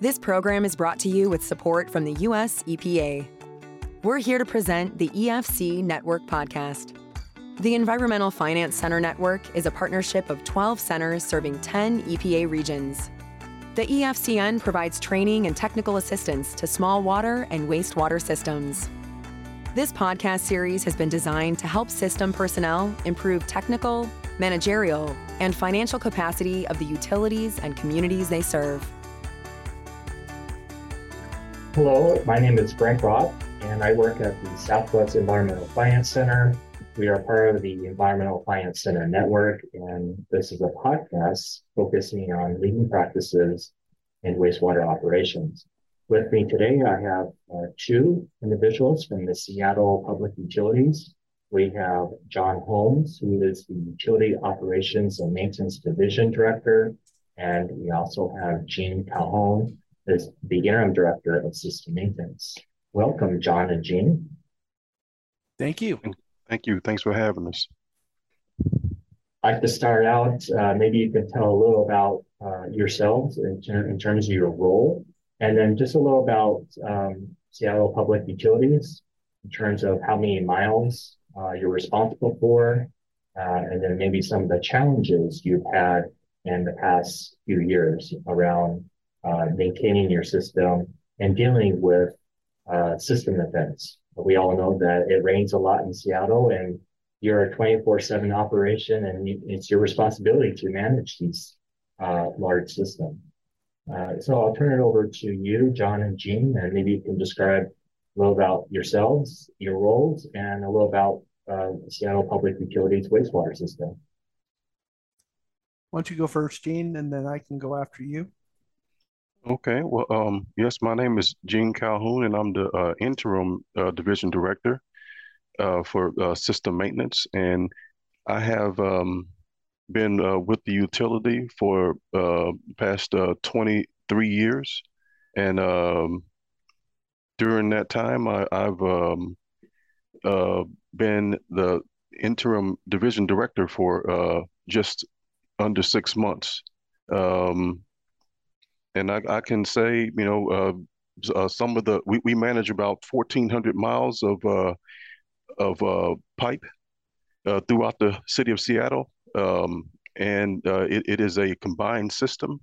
This program is brought to you with support from the U.S. EPA. We're here to present the EFC Network podcast. The Environmental Finance Center Network is a partnership of 12 centers serving 10 EPA regions. The EFCN provides training and technical assistance to small water and wastewater systems. This podcast series has been designed to help system personnel improve technical, managerial, and financial capacity of the utilities and communities they serve. Hello, my name is Frank Roth, and I work at the Southwest Environmental Finance Center. We are part of the Environmental Finance Center Network, and this is a podcast focusing on leading practices in wastewater operations. With me today, I have uh, two individuals from the Seattle Public Utilities. We have John Holmes, who is the Utility Operations and Maintenance Division Director, and we also have Gene Calhoun, is the interim director of system maintenance. Welcome, John and Gene. Thank you. Thank you. Thanks for having us. I'd like to start out, uh, maybe you can tell a little about uh, yourselves in, ter- in, terms of your role, and then just a little about um, Seattle Public Utilities in terms of how many miles uh, you're responsible for, uh, and then maybe some of the challenges you've had in the past few years around maintaining your system and dealing with uh, system events. We all know that it rains a lot in Seattle and you're a 24 7 operation and it's your responsibility to manage these uh, large systems. Uh, so I'll turn it over to you, John and Gene, and maybe you can describe a little about yourselves, your roles, and a little about uh, Seattle Public Utilities wastewater system. Why don't you go first, Gene, and then I can go after you? Okay, well, um, yes, my name is Gene Calhoun, and I'm the uh, interim uh, division director uh, for uh, system maintenance. And I have um, been uh, with the utility for uh, past 23 years. And um, during that time, I, have um, been the interim division director for just under six months. Um, and I, I can say, you know, uh, uh, some of the we, we manage about 1,400 miles of uh, of uh, pipe uh, throughout the city of Seattle, um, and uh, it, it is a combined system,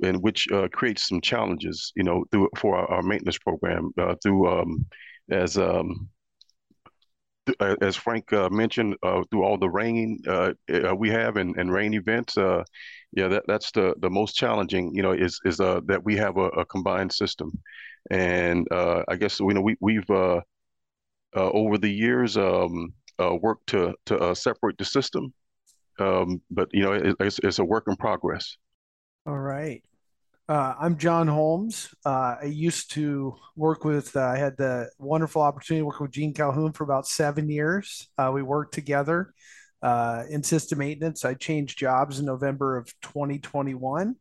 in which creates some challenges, you know, through for our, our maintenance program through um, as um, as Frank uh, mentioned, uh, through all the rain uh, we have and, and rain events, yeah, that, that's the, the most challenging, you know, is is uh, that we have a, a combined system, and uh, I guess you know we we've uh, uh over the years um, uh, worked to to uh, separate the system, um, but you know it, it's, it's a work in progress. All right. Uh, I'm John Holmes. Uh, I used to work with, uh, I had the wonderful opportunity to work with Gene Calhoun for about seven years. we worked together uh, in system maintenance. I changed jobs in November of 2021.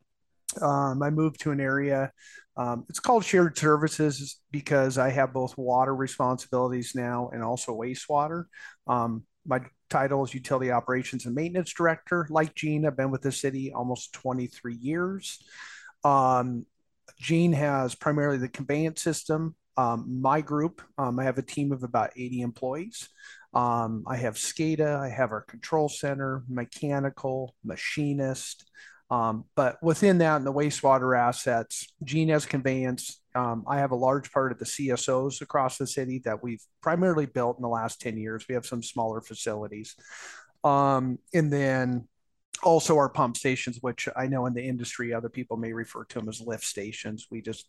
Um, I moved to an area. Um, it's called shared services because I have both water responsibilities now and also wastewater. Um, my title is utility operations and maintenance director. Like Gene, I've been with the city almost 23 years. Um, Gene has primarily the conveyance system. Um, my group, um, I have a team of about 80 employees. Um, I have SCADA, I have our control center, mechanical, machinist. Um, but within that, in the wastewater assets, has conveyance. Um, I have a large part of the CSOs across the city that we've primarily built in the last 10 years. We have some smaller facilities. Um, and then also our pump stations, which I know in the industry, other people may refer to them as lift stations. We just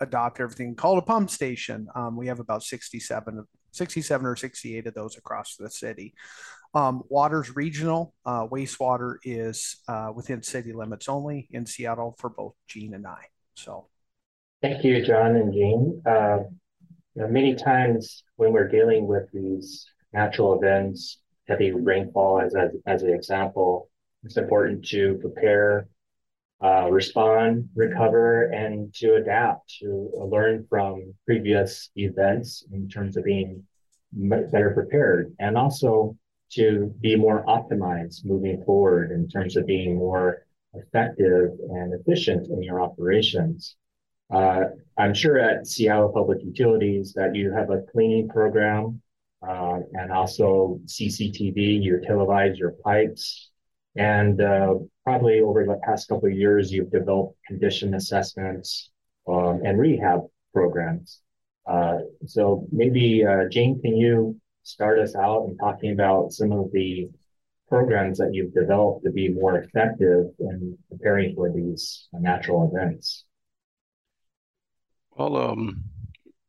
adopt everything called a pump station. Um, we have about 67, 67 or 68 of those across the city. Um, water's regional. Uh, wastewater is uh, within city limits only in Seattle for both Gene and I. So, thank you, John and Gene. Uh, you know, many times when we're dealing with these natural events, heavy rainfall as, as, as an example, it's important to prepare uh, respond, recover, and to adapt, to learn from previous events in terms of being better prepared, and also to be more optimized moving forward in terms of being more effective and efficient in your operations. Uh, I'm sure at Seattle Public Utilities that you have a cleaning program uh, and also CCTV, you televise your pipes. And uh, probably over the past couple of years, you've developed condition assessments um, and rehab programs. Uh, so maybe, uh, Jane, can you start us out in talking about some of the programs that you've developed to be more effective in preparing for these natural events? Well, um,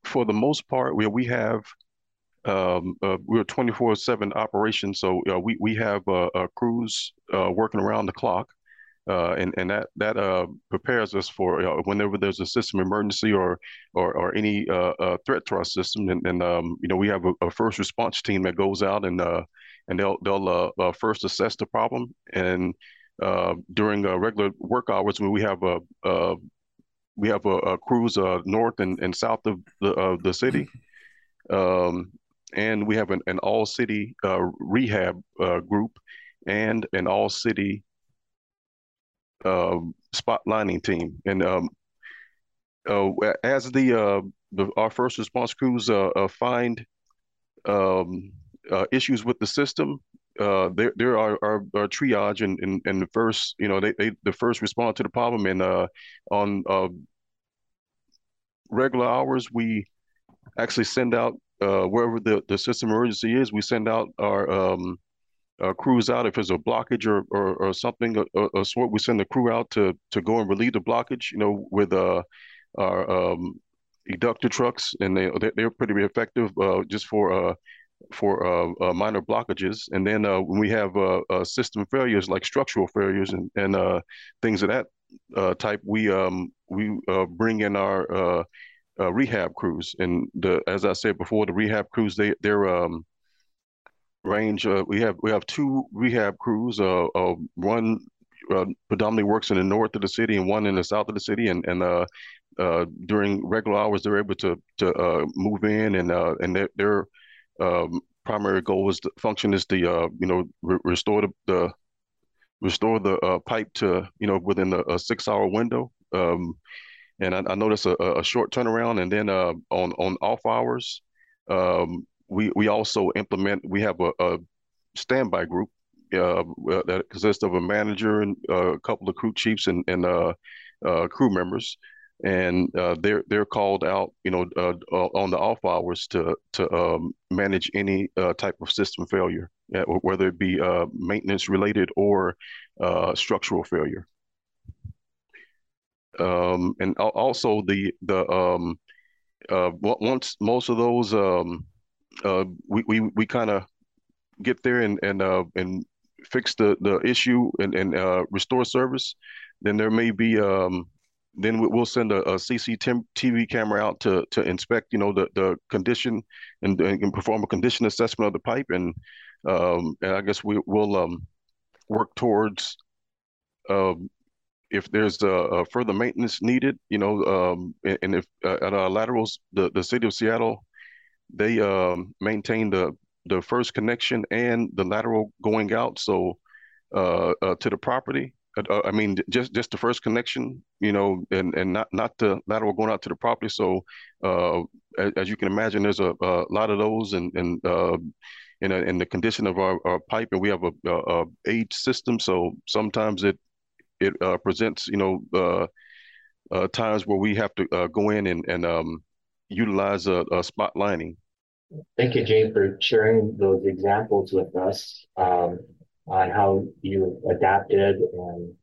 for the most part, we we have um, uh, we're a 24/7 operation, so uh, we we have uh, crews uh, working around the clock, uh, and and that that uh, prepares us for whenever there's a system emergency or or, or any threat to our system, and, and um, you know we have a, a, first response team that goes out and and they'll they'll first assess the problem and during regular work hours when we have a, we have a, a crews uh, north and, and south of the uh, the city, um, and we have an, an all city uh, rehab uh, group and an all city um, spot lining team. And um, uh, as the, uh, the, our first response crews find um, issues with the system, uh, there there are, are, are triage and, and and the first you know they, they the first respond to the problem and uh on uh regular hours we actually send out uh wherever the the system emergency is we send out our um uh, crews out if there's a blockage or or, or something a sort we send the crew out to to go and relieve the blockage you know with uh our um eductor trucks and they they're pretty effective uh just for uh for uh, uh, minor blockages. And then uh, when we have uh, uh, system failures like structural failures and, and uh, things of that type, we um, we bring in our rehab crews. And the as I said before, the rehab crews they they're um, range. we have we have two rehab crews. Uh, one predominantly works in the north of the city and one in the south of the city. And and uh, during regular hours, they're able to to uh, move in and uh, and they're um, primary goal is the function is the uh, you know re- restore the, the, restore the uh, pipe to you know within a, a six hour window. Um, and I, I noticed a, a, short turnaround, and then uh, on on off hours, um, we we also implement. We have a, a standby group uh, that consists of a manager and uh, a couple of crew chiefs and and uh, uh crew members and uh, they're they're called out, you know, on the off hours to to um, manage any type of system failure, whether it be maintenance related or structural failure. Um, and also the the um, once most of those um, we we we kind of get there and and and fix the the issue and and restore service, then there may be um, then we'll send a, a CCTV camera out to to inspect, you know, the the condition and, and perform a condition assessment of the pipe, and um, and I guess we will um, work towards um, if there's a, a, further maintenance needed, you know, um, and, and if uh, at our laterals, the the city of Seattle, they um, maintain the the first connection and the lateral going out, so uh, uh, to the property. Uh, I mean, just just the first connection, you know, and and not not the lateral going out to the property. So, uh, as, as, you can imagine, there's a, a lot of those, and and uh, in a, in the condition of our, our pipe, and we have a, a, a age system. So sometimes it it uh, presents, you know, uh, uh, times where we have to uh, go in and and um, utilize a, a spot lining. Thank you, Jane, for sharing those examples with us. Um, on how you adapted and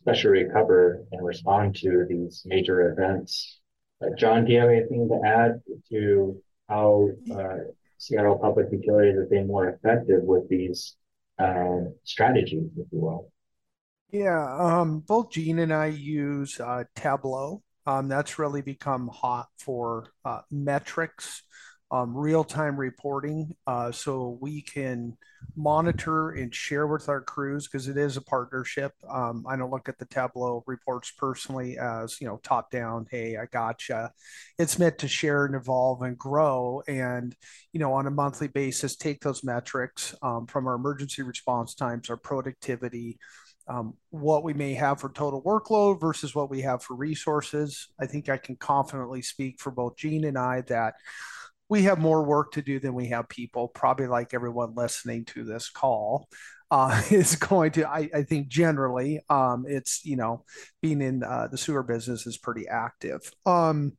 especially recover and respond to these major events. Uh, John, do you have anything to add to how uh, Seattle Public Utilities have been more effective with these strategies, if you will? Yeah, um, both Gene and I use uh, Tableau. Um, that's really become hot for uh, metrics um, real-time reporting uh, so we can monitor and share with our crews because it is a partnership um, i don't look at the tableau reports personally as you know top down hey i gotcha it's meant to share and evolve and grow and you know on a monthly basis take those metrics um, from our emergency response times our productivity um, what we may have for total workload versus what we have for resources. I think I can confidently speak for both Gene and I that we have more work to do than we have people, probably like everyone listening to this call. Uh, is going to, I, I think generally, um, it's, you know, being in uh, the sewer business is pretty active. Um,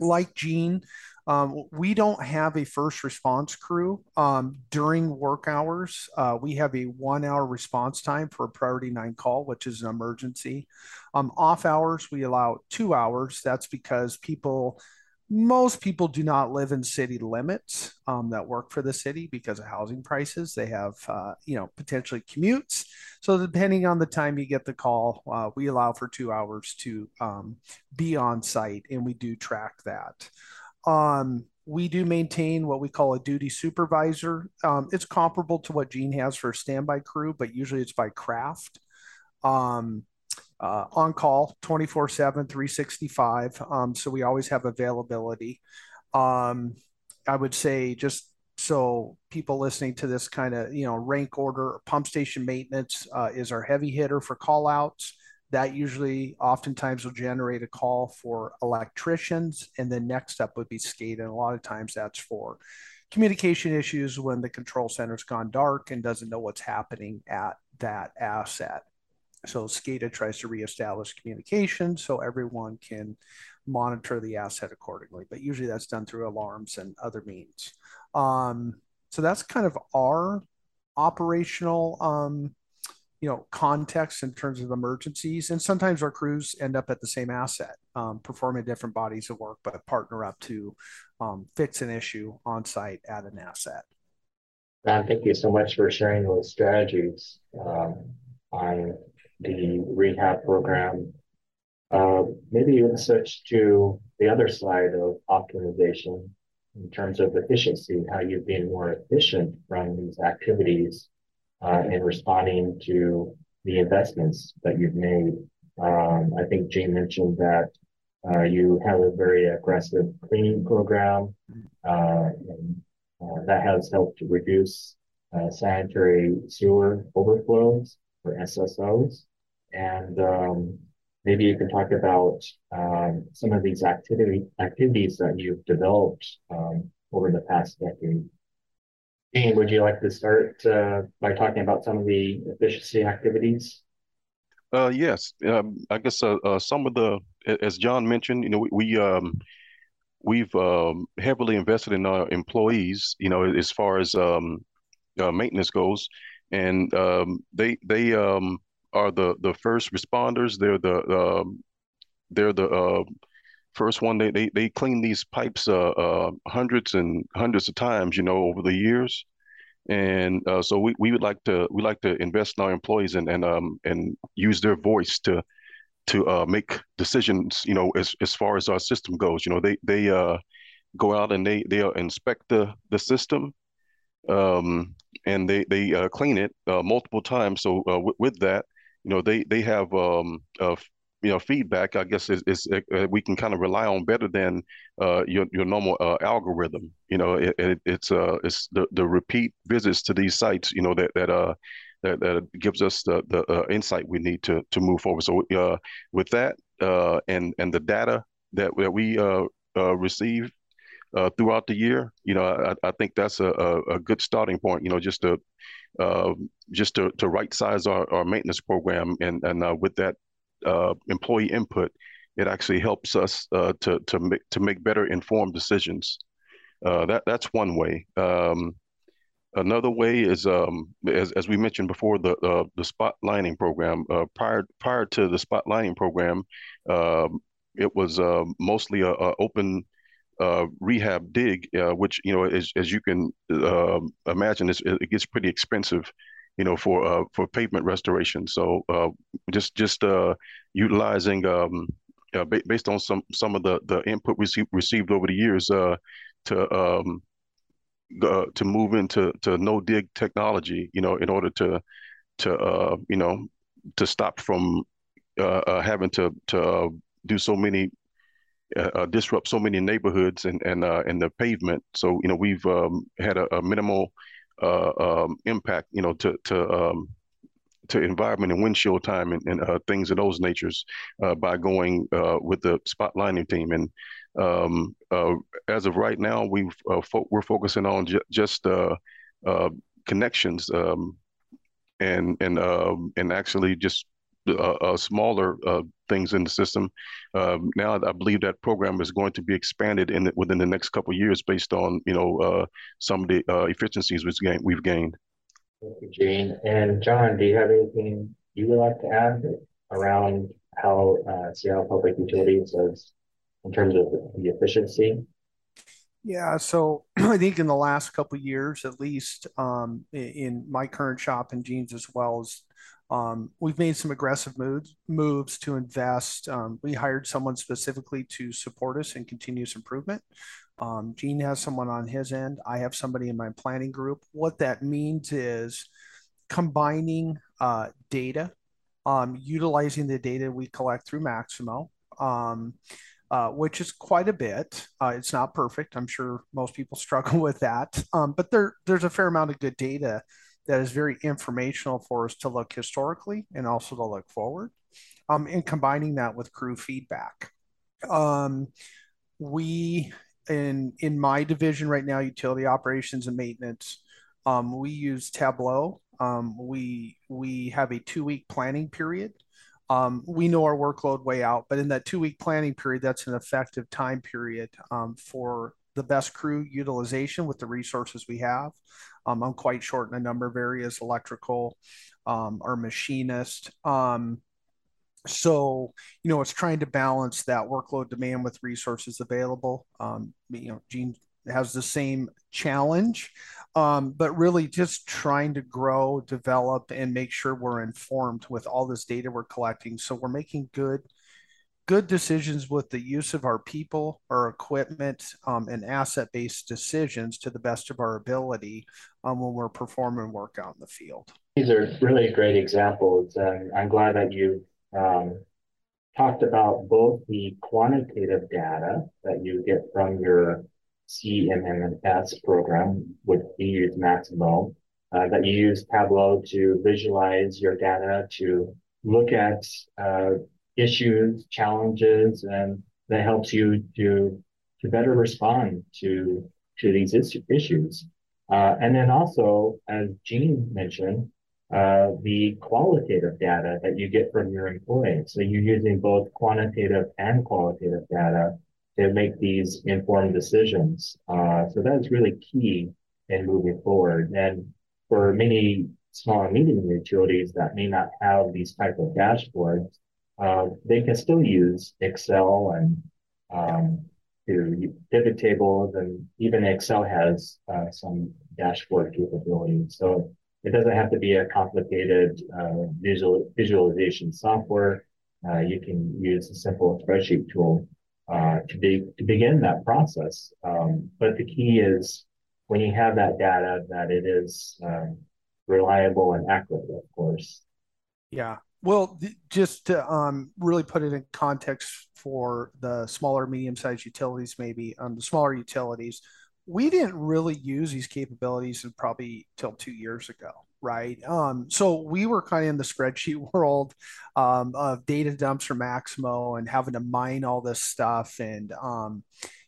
like Gene, um, we don't have a first response crew um, during work hours. Uh, we have a one hour response time for a priority nine call, which is an emergency. Um, off hours, we allow two hours. That's because people, most people do not live in city limits um, that work for the city because of housing prices. They have, uh, you know, potentially commutes. So depending on the time you get the call, uh, we allow for two hours to um, be on site, and we do track that. Um, we do maintain what we call a duty supervisor. Um, it's comparable to what Gene has for a standby crew, but usually it's by craft. Um, uh, on call 24 7, 365. Um, so we always have availability. Um, I would say just so people listening to this kind of, you know, rank order, pump station maintenance uh, is our heavy hitter for call outs that usually oftentimes will generate a call for electricians and then next up would be SCADA and a lot of times that's for communication issues when the control center's gone dark and doesn't know what's happening at that asset. So SCADA tries to reestablish communication so everyone can monitor the asset accordingly but usually that's done through alarms and other means. Um, so that's kind of our operational um, you know context in terms of emergencies and sometimes our crews end up at the same asset um, performing different bodies of work but partner up to um, fix an issue on site at an asset. Don, thank you so much for sharing those strategies um, on the rehab program. Uh, maybe even switch to the other side of optimization in terms of efficiency how you've been more efficient from these activities in responding to the investments that you've made. Um, I think Gene mentioned that uh, you have a very aggressive cleaning program, uh, and that has helped to reduce sanitary sewer overflows for SSOs. And um, maybe you can talk about um, some of these activity activities that you've developed over the past decade. Dean, would you like to start uh, by talking about some of the efficiency activities? Uh, yes, um, I guess uh, uh, some of the, as John mentioned, you know, we, we um, we've um, heavily invested in our employees, you know, as far as um, uh, maintenance goes, and um, they they um, are the the first responders. They're the they're the uh, first one they they they clean these pipes uh, uh, hundreds and hundreds of times, you know, over the years. And uh, so we, we would like to we like to invest in our employees and and um and use their voice to to uh, make decisions, you know, as as far as our system goes. You know, they they uh go out and they they inspect the the system, um, and they they uh, clean it uh, multiple times. So uh, with that, you know, they they have um, uh, you know feedback i guess is, is uh, we can kind of rely on better than uh, your your normal uh, algorithm you know it, it, it's uh it's the, the repeat visits to these sites you know that that uh that, that gives us the the uh, insight we need to to move forward so uh with that uh and and the data that that we uh, uh receive uh, throughout the year, you know, I, I think that's a, a, good starting point. You know, just to uh, just to, to right size our, our maintenance program, and and uh, with that uh, employee input, it actually helps us uh, to to make to make better informed decisions. Uh, that that's one way. Um, another way is, um, as, as we mentioned before, the uh, the spot lining program. Uh, prior prior to the spot lining program, um, it was uh, mostly a, a open rehab dig, which you know, as as you can imagine, it gets pretty expensive you know, for uh, for pavement restoration. So uh, just just uh, utilizing um, uh, ba- based on some some of the the input received received over the years uh, to um, uh, to move into to no dig technology, you know, in order to to uh, you know to stop from uh, uh, having to to uh, do so many uh, uh, disrupt so many neighborhoods and and uh, and the pavement. So you know we've um, had a, a minimal um, impact, you know, to to um, to environment and windshield time and, and uh, things of those natures uh, by going uh, with the spot lining team. And um, uh, as of right now, we uh, fo- we're focusing on ju- just uh, connections um, and and um, and actually just a smaller things in the system. Um, now, I believe that program is going to be expanded in within the next couple years based on you know some of the efficiencies we've gained. We've gained. Thank you, Gene. And John, do you have anything you would like to add around how uh, Seattle Public Utilities does in terms of the efficiency? Yeah, so I think in the last couple years, at least um, in my current shop and Gene's as well as um, we've made some aggressive moves moves to invest. Um, we hired someone specifically to support us in continuous improvement. Um, Gene has someone on his end. I have somebody in my planning group. What that means is combining uh, data, um, utilizing the data we collect through Maximo, um, uh, which is quite a bit. Uh, it's not perfect. I'm sure most people struggle with that, um, but there there's a fair amount of good data that is very informational for us to look historically and also to look forward, um, and combining that with crew feedback. Um, we in in my division right now, utility operations and maintenance, um, we use Tableau. Um, we we have a two week planning period. Um, we know our workload way out, but in that two week planning period, that's an effective time period um, for the best crew utilization with the resources we have. Um, I'm quite short in a number of areas, electrical, um, our machinist. Um, so you know it's trying to balance that workload demand with resources available um, you know gene has the same challenge um, but really just trying to grow develop and make sure we're informed with all this data we're collecting so we're making good good decisions with the use of our people our equipment um, and asset based decisions to the best of our ability um, when we're performing work out in the field. These are really great examples and i'm glad that you um, talked about both the quantitative data that you get from your CMMS program, you use Maximo, uh, that you use Tableau to visualize your data, to look at uh, issues, challenges, and that helps you to to better respond to to these issues. Uh, and then also, as Gene mentioned, uh, the qualitative data that you get from your employees. So you're using both quantitative and qualitative data to make these informed decisions. Uh, so that's really key in moving forward. And for many small and medium utilities that may not have these type of dashboards, uh, they can still use Excel and um, to pivot tables, and even Excel has uh, some dashboard capabilities. So it doesn't have to be a complicated uh, visual visualization software. Uh, you can use a simple spreadsheet tool uh, to be to begin that process. Um, but the key is when you have that data that it is um, reliable and accurate, of course. Yeah. Well, just to um, really put it in context for the smaller, medium-sized utilities, maybe um, the smaller utilities, we didn't really use these capabilities in probably till two years ago right? Um, so we were kind of in the spreadsheet world um, of data dumps from maximo and having to mine all this stuff and um,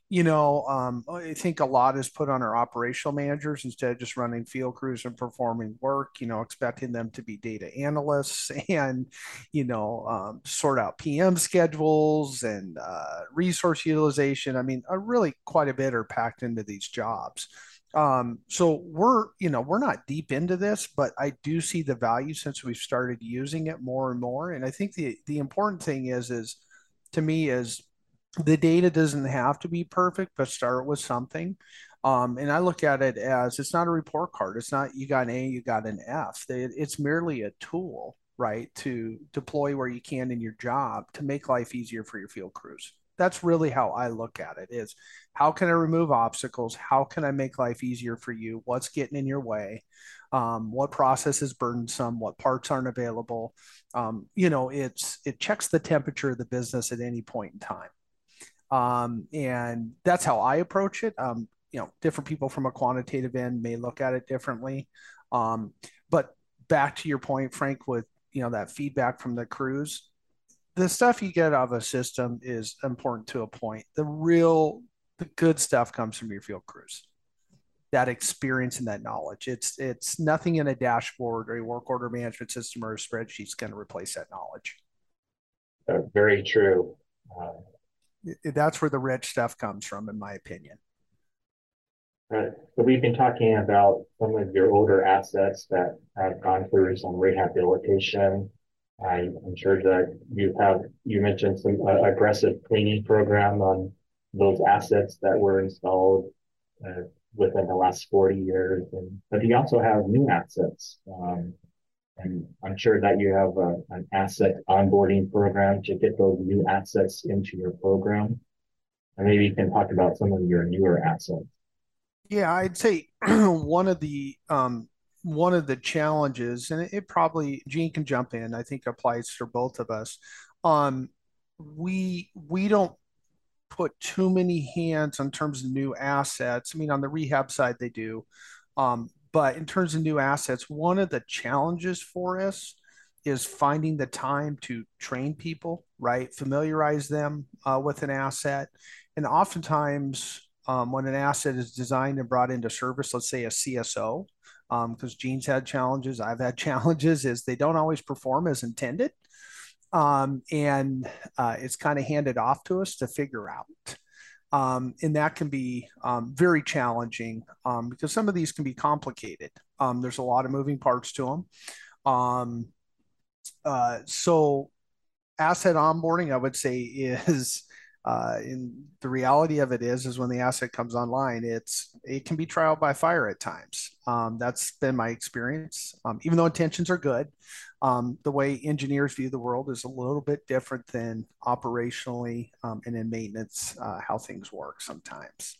you know, um, I think a lot is put on our operational managers instead of just running field crews and performing work, you know, expecting them to be data analysts and, you know, um, sort out PM schedules and uh, resource utilization. I mean, uh, really quite a bit are packed into these jobs. Um, so we're, you know, we're not deep into this, but I do see the value since we've started using it more and more. And I think the the important thing is, is to me is the data doesn't have to be perfect, but start with something. Um, and I look at it as it's not a report card. It's not you got an A, you got an F. It's merely a tool, right, to deploy where you can in your job to make life easier for your field crews. That's really how I look at it is how can I remove obstacles? How can I make life easier for you? What's getting in your way? Um, what process is burdensome? What parts aren't available? Um, you know, it's it checks the temperature of the business at any point in time. Um, and that's how I approach it. Um, you know, different people from a quantitative end may look at it differently. Um, but back to your point, Frank, with you know that feedback from the crews, the stuff you get out of a system is important to a point. The real, the good stuff comes from your field crews. That experience and that knowledge. It's it's nothing in a dashboard or a work order management system or a spreadsheet is going to replace that knowledge. Uh, very true. Uh, That's where the rich stuff comes from, in my opinion. Right. So we've been talking about some of your older assets that have gone through some rehabilitation. I, am sure that you have, you mentioned some uh, aggressive cleaning program on those assets that were installed uh, within the last 40 years. And, but you also have new assets. Um, and I'm sure that you have a, an asset onboarding program to get those new assets into your program. And maybe you can talk about some of your newer assets. Yeah, I'd say one of the um, one of the challenges, and it, probably Gene can jump in. I think applies for both of us. Um, we we don't put too many hands in terms of new assets. I mean, on the rehab side, they do, um, but in terms of new assets, one of the challenges for us is finding the time to train people, right? Familiarize them uh, with an asset, and oftentimes um, when an asset is designed and brought into service, let's say a CSO, because um, Gene's had challenges, I've had challenges, is they don't always perform as intended. Um, and uh, it's kind of handed off to us to figure out. Um, and that can be um, very challenging um, because some of these can be complicated. there's a lot of moving parts to them. Uh, so, asset onboarding, I would say, is uh, and the reality of it is, is when the asset comes online, it's it can be trial by fire at times. Um, that's been my experience. Um, even though intentions are good, um, the way engineers view the world is a little bit different than operationally um, and in maintenance uh, how things work sometimes.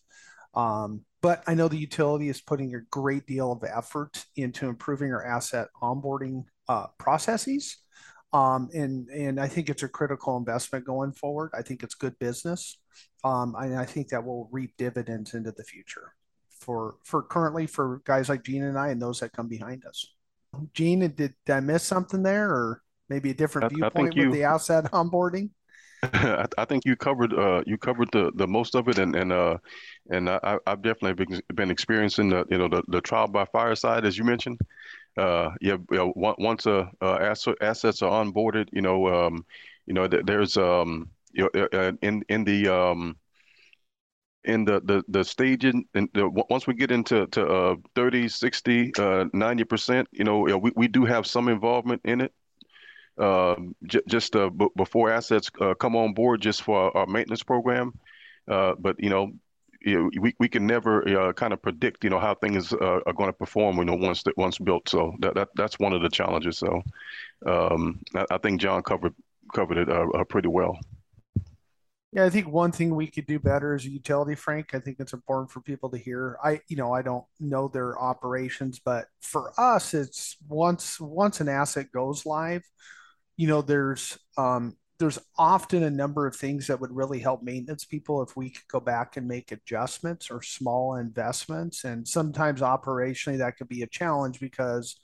Um, but I know the utility is putting a great deal of effort into improving our asset onboarding uh, processes. Um, and and I think it's a critical investment going forward. I think it's good business, um, and I think that will reap dividends into the future for for currently for guys like Gene and I and those that come behind us. Gene, did, did I miss something there, or maybe a different I, viewpoint I with the outside onboarding? I, I think you covered uh, you covered the, the most of it, and and uh, and I, I've definitely been, been experiencing the you know the, the trial by fireside as you mentioned uh, yeah, you know, once uh, asset, assets are onboarded, you know, um, you know, there's um, you know, uh, uh, in in the um, in the the the staging and once we get into to uh 30 60 uh 90 percent you know we, we do have some involvement in it. Um j- just uh, b- before assets uh, come on board just for our, our maintenance program. Uh but you know you know, we, we can never uh, kind of predict, you know, how things uh, are going to perform, you know, once that once built. So that, that that's one of the challenges. So um, I, I, think John covered covered it uh, uh, pretty well. Yeah, I think one thing we could do better as a utility, Frank. I think it's important for people to hear. I, you know, I don't know their operations, but for us, it's once once an asset goes live, you know, there's um, there's often a number of things that would really help maintenance people if we could go back and make adjustments or small investments. And sometimes operationally that could be a challenge because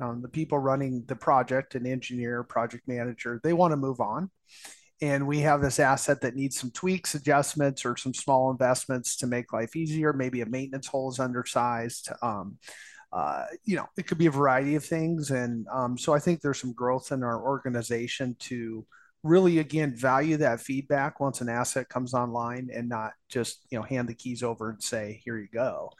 um, the people running the project, an engineer, project manager, they want to move on. And we have this asset that needs some tweaks, adjustments, or some small investments to make life easier. Maybe a maintenance hole is undersized. Um, uh, you know, it could be a variety of things. And um, so I think there's some growth in our organization to really again value that feedback once an asset comes online and not just you know hand the keys over and say here you go.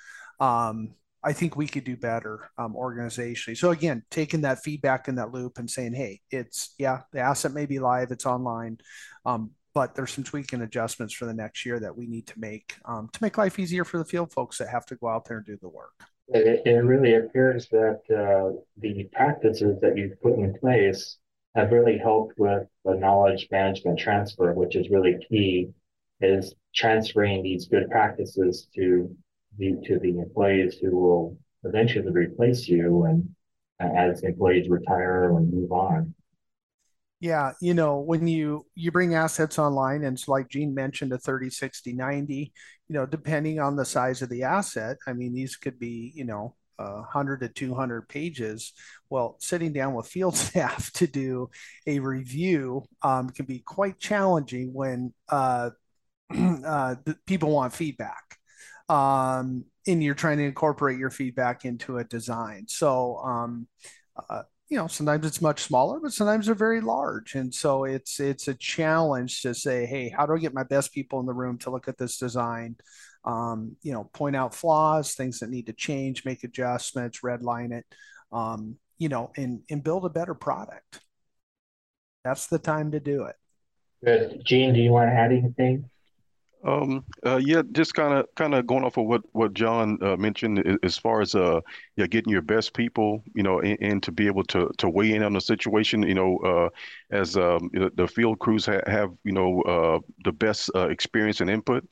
Um, i think we could do better um, organizationally. So again taking that feedback in that loop and saying hey it's yeah the asset may be live it's online um, but there's some tweaking adjustments for the next year that we need to make um, to make life easier for the field folks that have to go out there and do the work. It, it really appears that uh, the practices that you've put in place have really helped with the knowledge management transfer, which is really key, is transferring these good practices to the to the employees who will eventually replace you and as employees retire and move on. Yeah, you know, when you you bring assets online and it's like Gene mentioned a 30, 60, 90, you know, depending on the size of the asset, I mean, these could be, you know, 100 to 200 pages. Well, sitting down with field staff to do a review um, can be quite challenging when uh, uh, people want feedback. Um, and you're trying to incorporate your feedback into a design. So, um, uh, you know, sometimes it's much smaller, but sometimes they're very large, and so it's it's a challenge to say, hey, how do I get my best people in the room to look at this design? Um, you know, point out flaws, things that need to change, make adjustments, redline it, um, you know, and and build a better product. That's the time to do it. Good, Gene. Do you want to add anything? Um, uh, yeah, just kind of kind of going off of what what John uh, mentioned as far as uh, yeah, getting your best people, you know, and, to be able to to weigh in on the situation, you know, uh, as um, the field crews ha have, you know, uh, the best uh, experience and input.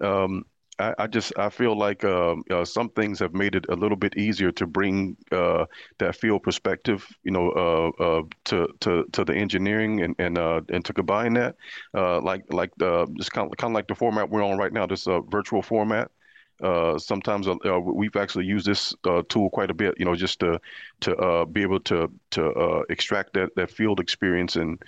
Um, I, I, just I feel like uh, uh, some things have made it a little bit easier to bring uh, that field perspective, you know, uh, uh, to to to the engineering and and uh, and to combine that, like like just kind of kind of like the format we're on right now, this virtual format. sometimes we've actually used this tool quite a bit, you know, just to to be able to to extract that that field experience and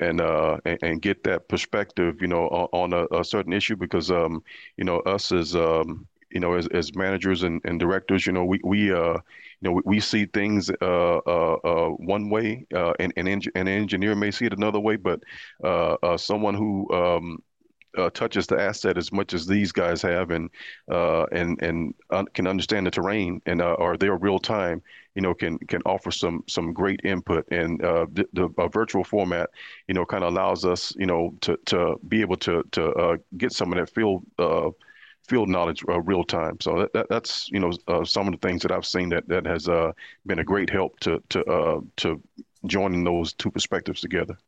and uh and, and, get that perspective, you know, on, on a, a, certain issue because um you know us as um you know as, as managers and, and directors, you know we we uh you know we, we see things uh, uh, uh one way uh and and an engineer may see it another way, but uh, uh someone who um uh, touches the asset as much as these guys have, and uh, and and un- can understand the terrain and uh, are there real time, you know, can can offer some some great input. And uh, the, the virtual format, you know, kind of allows us, you know, to to be able to to uh, get some of that field uh, field knowledge real time. So that, that, that's you know some of the things that I've seen that that has been a great help to to to joining those two perspectives together.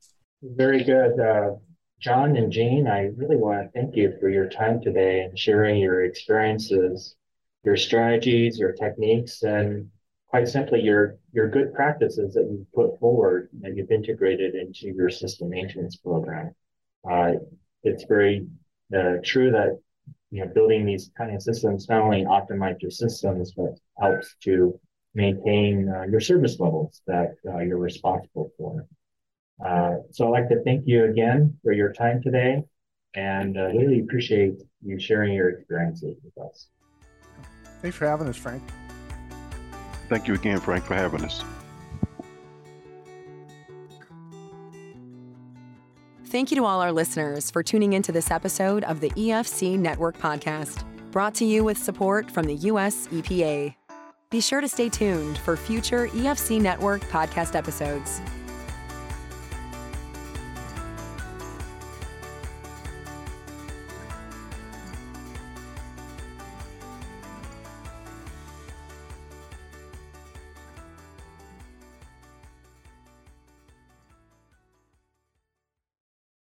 Very good. John and Gene, I really want to thank you for your time today and sharing your experiences, your strategies, your techniques, and quite simply your your good practices that you've put forward that you've integrated into your system maintenance program. Uh, it's very uh, true that you know building these kind of systems not only optimize your systems but helps to maintain uh, your service levels that uh, you're responsible for. Uh, so I'd like to thank you again for your time today and uh, really appreciate you sharing your experiences with us. Thanks for having us, Frank. Thank you again, Frank, for having us. Thank you to all our listeners for tuning into this episode of the EFC Network Podcast, brought to you with support from the U.S. EPA. Be sure to stay tuned for future EFC Network podcast episodes.